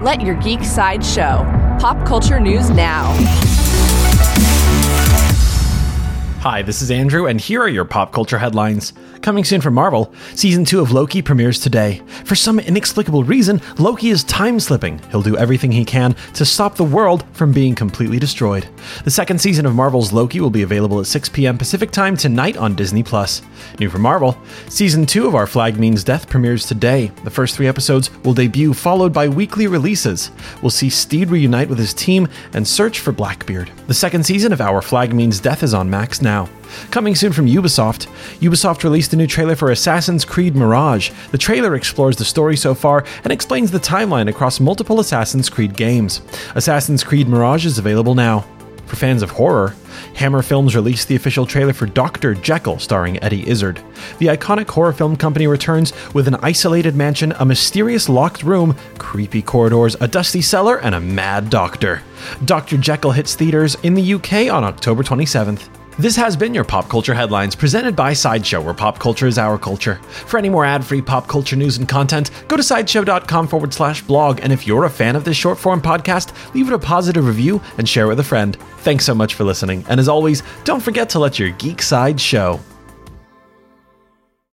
Let your geek side show. Pop culture news now. Hi, this is Andrew, and here are your pop culture headlines. Coming soon from Marvel, season 2 of Loki premieres today. For some inexplicable reason, Loki is time slipping. He'll do everything he can to stop the world from being completely destroyed. The second season of Marvel's Loki will be available at 6 p.m. Pacific Time tonight on Disney Plus. New from Marvel, season 2 of Our Flag Means Death premieres today. The first 3 episodes will debut followed by weekly releases. We'll see Stede reunite with his team and search for Blackbeard. The second season of Our Flag Means Death is on Max now. Coming soon from Ubisoft, Ubisoft released a new trailer for Assassin's Creed Mirage. The trailer explores the story so far and explains the timeline across multiple Assassin's Creed games. Assassin's Creed Mirage is available now. For fans of horror, Hammer Films released the official trailer for Dr. Jekyll starring Eddie Izzard. The iconic horror film company returns with an isolated mansion, a mysterious locked room, creepy corridors, a dusty cellar, and a mad doctor. Dr. Jekyll hits theaters in the UK on October 27th. This has been your Pop Culture Headlines presented by Sideshow, where pop culture is our culture. For any more ad free pop culture news and content, go to sideshow.com forward slash blog. And if you're a fan of this short form podcast, leave it a positive review and share with a friend. Thanks so much for listening. And as always, don't forget to let your geek side show.